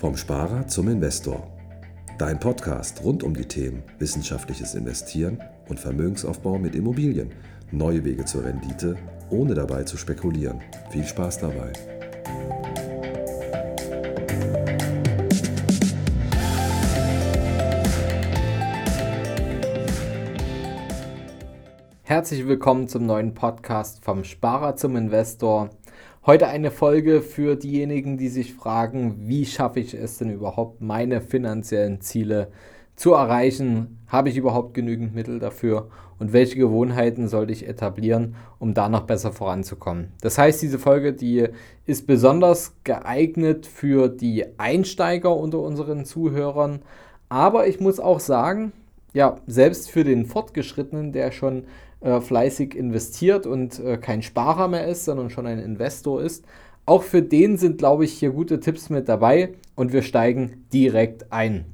Vom Sparer zum Investor. Dein Podcast rund um die Themen wissenschaftliches Investieren und Vermögensaufbau mit Immobilien. Neue Wege zur Rendite, ohne dabei zu spekulieren. Viel Spaß dabei. Herzlich willkommen zum neuen Podcast vom Sparer zum Investor. Heute eine Folge für diejenigen, die sich fragen, wie schaffe ich es denn überhaupt, meine finanziellen Ziele zu erreichen? Habe ich überhaupt genügend Mittel dafür? Und welche Gewohnheiten sollte ich etablieren, um da noch besser voranzukommen? Das heißt, diese Folge, die ist besonders geeignet für die Einsteiger unter unseren Zuhörern. Aber ich muss auch sagen, ja, selbst für den Fortgeschrittenen, der schon äh, fleißig investiert und äh, kein Sparer mehr ist, sondern schon ein Investor ist. Auch für den sind, glaube ich, hier gute Tipps mit dabei und wir steigen direkt ein.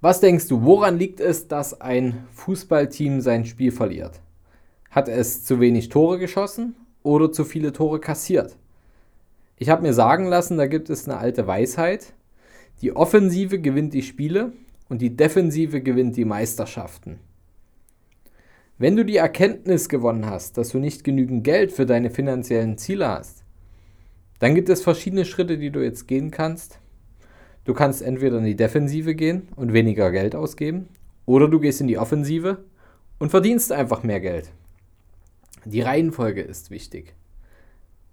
Was denkst du, woran liegt es, dass ein Fußballteam sein Spiel verliert? Hat es zu wenig Tore geschossen oder zu viele Tore kassiert? Ich habe mir sagen lassen, da gibt es eine alte Weisheit. Die Offensive gewinnt die Spiele und die Defensive gewinnt die Meisterschaften. Wenn du die Erkenntnis gewonnen hast, dass du nicht genügend Geld für deine finanziellen Ziele hast, dann gibt es verschiedene Schritte, die du jetzt gehen kannst. Du kannst entweder in die Defensive gehen und weniger Geld ausgeben, oder du gehst in die Offensive und verdienst einfach mehr Geld. Die Reihenfolge ist wichtig.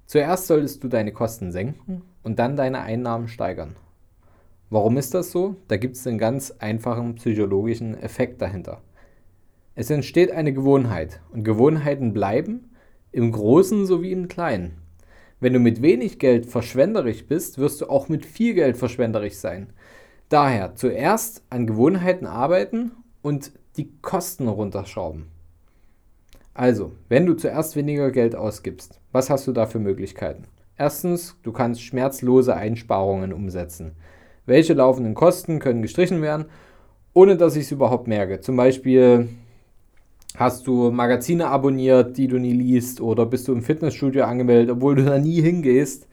Zuerst solltest du deine Kosten senken und dann deine Einnahmen steigern. Warum ist das so? Da gibt es einen ganz einfachen psychologischen Effekt dahinter. Es entsteht eine Gewohnheit und Gewohnheiten bleiben im Großen sowie im Kleinen. Wenn du mit wenig Geld verschwenderisch bist, wirst du auch mit viel Geld verschwenderisch sein. Daher zuerst an Gewohnheiten arbeiten und die Kosten runterschrauben. Also, wenn du zuerst weniger Geld ausgibst, was hast du da für Möglichkeiten? Erstens, du kannst schmerzlose Einsparungen umsetzen. Welche laufenden Kosten können gestrichen werden, ohne dass ich es überhaupt merke? Zum Beispiel Hast du Magazine abonniert, die du nie liest oder bist du im Fitnessstudio angemeldet, obwohl du da nie hingehst?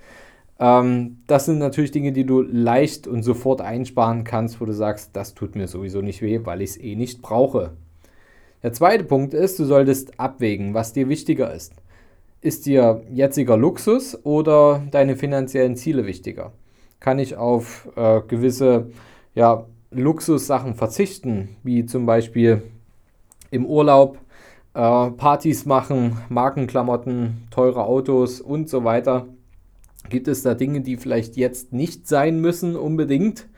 Ähm, das sind natürlich Dinge, die du leicht und sofort einsparen kannst, wo du sagst, das tut mir sowieso nicht weh, weil ich es eh nicht brauche. Der zweite Punkt ist, du solltest abwägen, was dir wichtiger ist. Ist dir jetziger Luxus oder deine finanziellen Ziele wichtiger? Kann ich auf äh, gewisse ja, Luxussachen verzichten, wie zum Beispiel im Urlaub äh, Partys machen, Markenklamotten, teure Autos und so weiter. Gibt es da Dinge, die vielleicht jetzt nicht sein müssen unbedingt,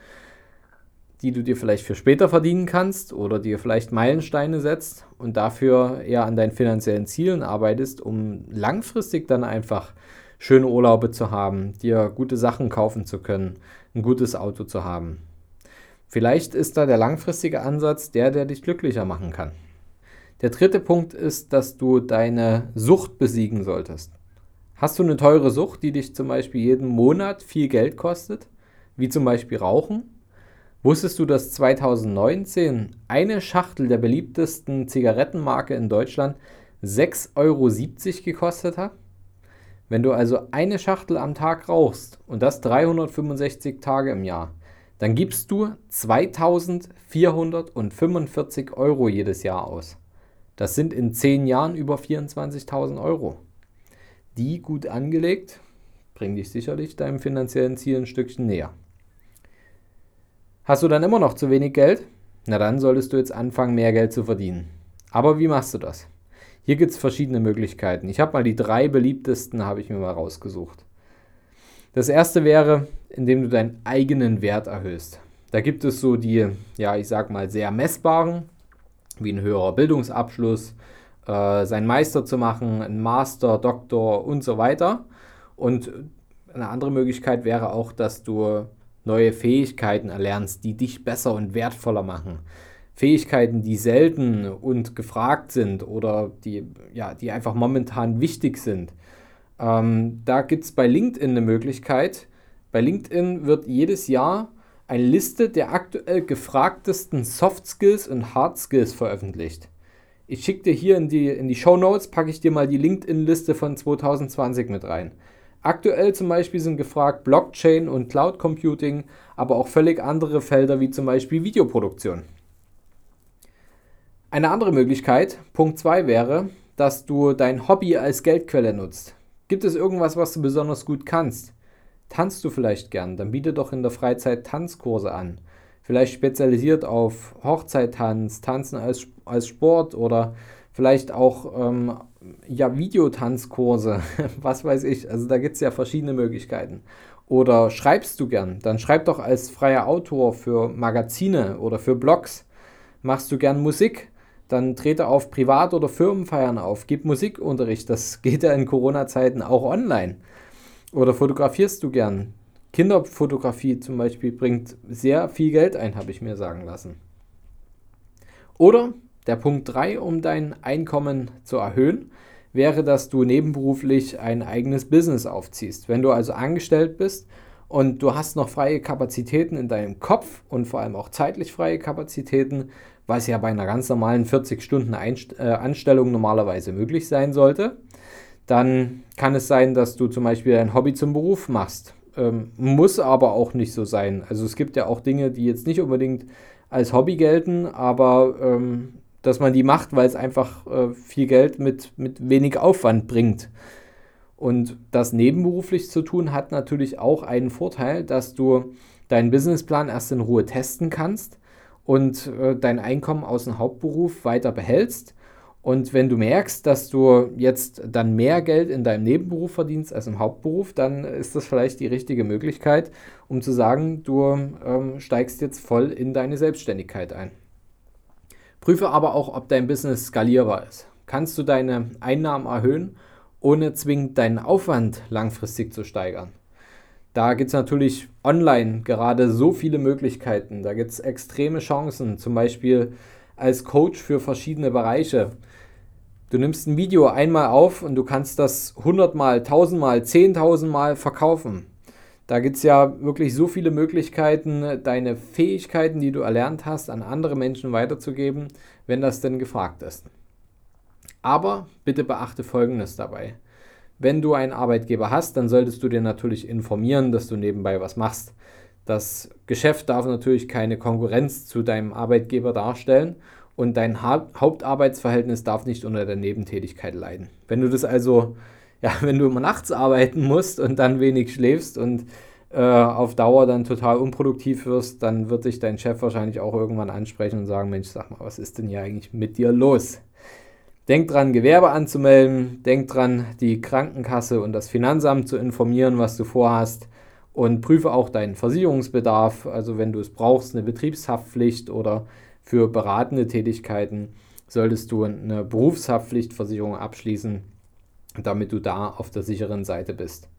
die du dir vielleicht für später verdienen kannst oder dir vielleicht Meilensteine setzt und dafür eher an deinen finanziellen Zielen arbeitest, um langfristig dann einfach schöne Urlaube zu haben, dir gute Sachen kaufen zu können, ein gutes Auto zu haben. Vielleicht ist da der langfristige Ansatz der, der dich glücklicher machen kann. Der dritte Punkt ist, dass du deine Sucht besiegen solltest. Hast du eine teure Sucht, die dich zum Beispiel jeden Monat viel Geld kostet, wie zum Beispiel Rauchen? Wusstest du, dass 2019 eine Schachtel der beliebtesten Zigarettenmarke in Deutschland 6,70 Euro gekostet hat? Wenn du also eine Schachtel am Tag rauchst und das 365 Tage im Jahr, dann gibst du 2445 Euro jedes Jahr aus. Das sind in 10 Jahren über 24.000 Euro. Die gut angelegt bringen dich sicherlich deinem finanziellen Ziel ein Stückchen näher. Hast du dann immer noch zu wenig Geld? Na dann solltest du jetzt anfangen, mehr Geld zu verdienen. Aber wie machst du das? Hier gibt es verschiedene Möglichkeiten. Ich habe mal die drei beliebtesten, habe ich mir mal rausgesucht. Das erste wäre, indem du deinen eigenen Wert erhöhst. Da gibt es so die, ja, ich sag mal, sehr messbaren wie ein höherer Bildungsabschluss, äh, seinen Meister zu machen, ein Master, Doktor und so weiter. Und eine andere Möglichkeit wäre auch, dass du neue Fähigkeiten erlernst, die dich besser und wertvoller machen. Fähigkeiten, die selten und gefragt sind oder die, ja, die einfach momentan wichtig sind. Ähm, da gibt es bei LinkedIn eine Möglichkeit. Bei LinkedIn wird jedes Jahr eine Liste der aktuell gefragtesten Soft Skills und Hard Skills veröffentlicht. Ich schicke dir hier in die, in die Show Notes, packe ich dir mal die LinkedIn-Liste von 2020 mit rein. Aktuell zum Beispiel sind gefragt Blockchain und Cloud Computing, aber auch völlig andere Felder wie zum Beispiel Videoproduktion. Eine andere Möglichkeit, Punkt 2 wäre, dass du dein Hobby als Geldquelle nutzt. Gibt es irgendwas, was du besonders gut kannst? Tanzt du vielleicht gern? Dann biete doch in der Freizeit Tanzkurse an. Vielleicht spezialisiert auf Hochzeittanz, Tanzen als, als Sport oder vielleicht auch ähm, ja, Videotanzkurse, was weiß ich. Also da gibt es ja verschiedene Möglichkeiten. Oder schreibst du gern? Dann schreib doch als freier Autor für Magazine oder für Blogs. Machst du gern Musik? Dann trete auf Privat- oder Firmenfeiern auf. Gib Musikunterricht. Das geht ja in Corona-Zeiten auch online. Oder fotografierst du gern? Kinderfotografie zum Beispiel bringt sehr viel Geld ein, habe ich mir sagen lassen. Oder der Punkt 3, um dein Einkommen zu erhöhen, wäre, dass du nebenberuflich ein eigenes Business aufziehst. Wenn du also angestellt bist und du hast noch freie Kapazitäten in deinem Kopf und vor allem auch zeitlich freie Kapazitäten, was ja bei einer ganz normalen 40-Stunden-Anstellung äh, normalerweise möglich sein sollte, dann kann es sein, dass du zum Beispiel ein Hobby zum Beruf machst. Ähm, muss aber auch nicht so sein. Also es gibt ja auch Dinge, die jetzt nicht unbedingt als Hobby gelten, aber ähm, dass man die macht, weil es einfach äh, viel Geld mit, mit wenig Aufwand bringt. Und das nebenberuflich zu tun hat natürlich auch einen Vorteil, dass du deinen Businessplan erst in Ruhe testen kannst und äh, dein Einkommen aus dem Hauptberuf weiter behältst. Und wenn du merkst, dass du jetzt dann mehr Geld in deinem Nebenberuf verdienst als im Hauptberuf, dann ist das vielleicht die richtige Möglichkeit, um zu sagen, du ähm, steigst jetzt voll in deine Selbstständigkeit ein. Prüfe aber auch, ob dein Business skalierbar ist. Kannst du deine Einnahmen erhöhen, ohne zwingend deinen Aufwand langfristig zu steigern? Da gibt es natürlich online gerade so viele Möglichkeiten. Da gibt es extreme Chancen, zum Beispiel als Coach für verschiedene Bereiche. Du nimmst ein Video einmal auf und du kannst das 100 mal, 1000 mal, 10.000 mal verkaufen. Da gibt es ja wirklich so viele Möglichkeiten, deine Fähigkeiten, die du erlernt hast, an andere Menschen weiterzugeben, wenn das denn gefragt ist. Aber bitte beachte Folgendes dabei. Wenn du einen Arbeitgeber hast, dann solltest du dir natürlich informieren, dass du nebenbei was machst. Das Geschäft darf natürlich keine Konkurrenz zu deinem Arbeitgeber darstellen und dein Hauptarbeitsverhältnis darf nicht unter der Nebentätigkeit leiden. Wenn du das also ja, wenn du immer nachts arbeiten musst und dann wenig schläfst und äh, auf Dauer dann total unproduktiv wirst, dann wird dich dein Chef wahrscheinlich auch irgendwann ansprechen und sagen, Mensch, sag mal, was ist denn hier eigentlich mit dir los? Denk dran, Gewerbe anzumelden, denk dran, die Krankenkasse und das Finanzamt zu informieren, was du vorhast und prüfe auch deinen Versicherungsbedarf, also wenn du es brauchst, eine Betriebshaftpflicht oder für beratende Tätigkeiten solltest du eine Berufshaftpflichtversicherung abschließen damit du da auf der sicheren Seite bist.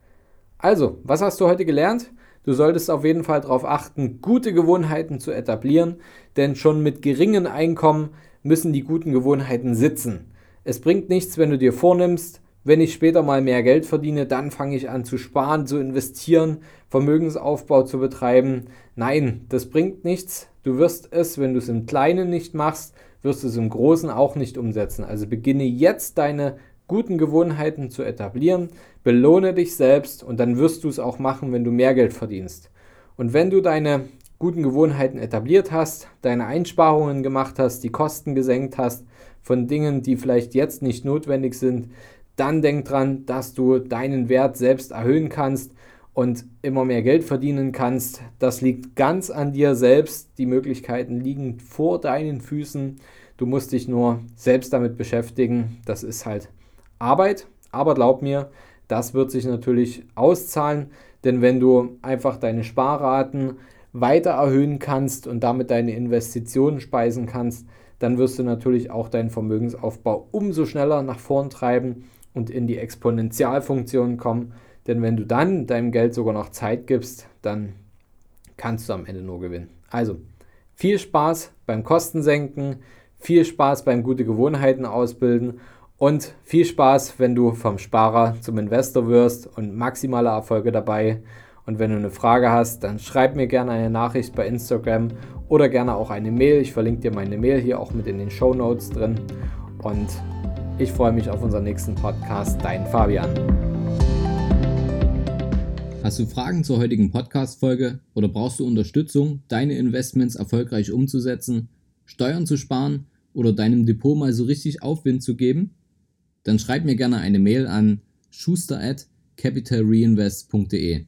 Also, was hast du heute gelernt? Du solltest auf jeden Fall darauf achten, gute Gewohnheiten zu etablieren, denn schon mit geringen Einkommen müssen die guten Gewohnheiten sitzen. Es bringt nichts, wenn du dir vornimmst, wenn ich später mal mehr Geld verdiene, dann fange ich an zu sparen, zu investieren, Vermögensaufbau zu betreiben. Nein, das bringt nichts. Du wirst es, wenn du es im Kleinen nicht machst, wirst du es im Großen auch nicht umsetzen. Also beginne jetzt deine guten Gewohnheiten zu etablieren. Belohne dich selbst und dann wirst du es auch machen, wenn du mehr Geld verdienst. Und wenn du deine guten Gewohnheiten etabliert hast, deine Einsparungen gemacht hast, die Kosten gesenkt hast von Dingen, die vielleicht jetzt nicht notwendig sind, dann denk dran, dass du deinen Wert selbst erhöhen kannst und immer mehr Geld verdienen kannst. Das liegt ganz an dir selbst. Die Möglichkeiten liegen vor deinen Füßen. Du musst dich nur selbst damit beschäftigen. Das ist halt Arbeit, aber glaub mir, das wird sich natürlich auszahlen, denn wenn du einfach deine Sparraten weiter erhöhen kannst und damit deine Investitionen speisen kannst, dann wirst du natürlich auch deinen Vermögensaufbau umso schneller nach vorn treiben und in die Exponentialfunktion kommen. Denn wenn du dann deinem Geld sogar noch Zeit gibst, dann kannst du am Ende nur gewinnen. Also viel Spaß beim Kostensenken, viel Spaß beim gute Gewohnheiten ausbilden und viel Spaß, wenn du vom Sparer zum Investor wirst und maximale Erfolge dabei. Und wenn du eine Frage hast, dann schreib mir gerne eine Nachricht bei Instagram oder gerne auch eine Mail. Ich verlinke dir meine Mail hier auch mit in den Show Notes drin. Und ich freue mich auf unseren nächsten Podcast. Dein Fabian. Hast du Fragen zur heutigen Podcast-Folge oder brauchst du Unterstützung, deine Investments erfolgreich umzusetzen, Steuern zu sparen oder deinem Depot mal so richtig Aufwind zu geben? Dann schreib mir gerne eine Mail an schuster at capitalreinvest.de.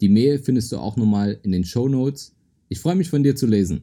Die Mail findest du auch nochmal in den Show Notes. Ich freue mich von dir zu lesen.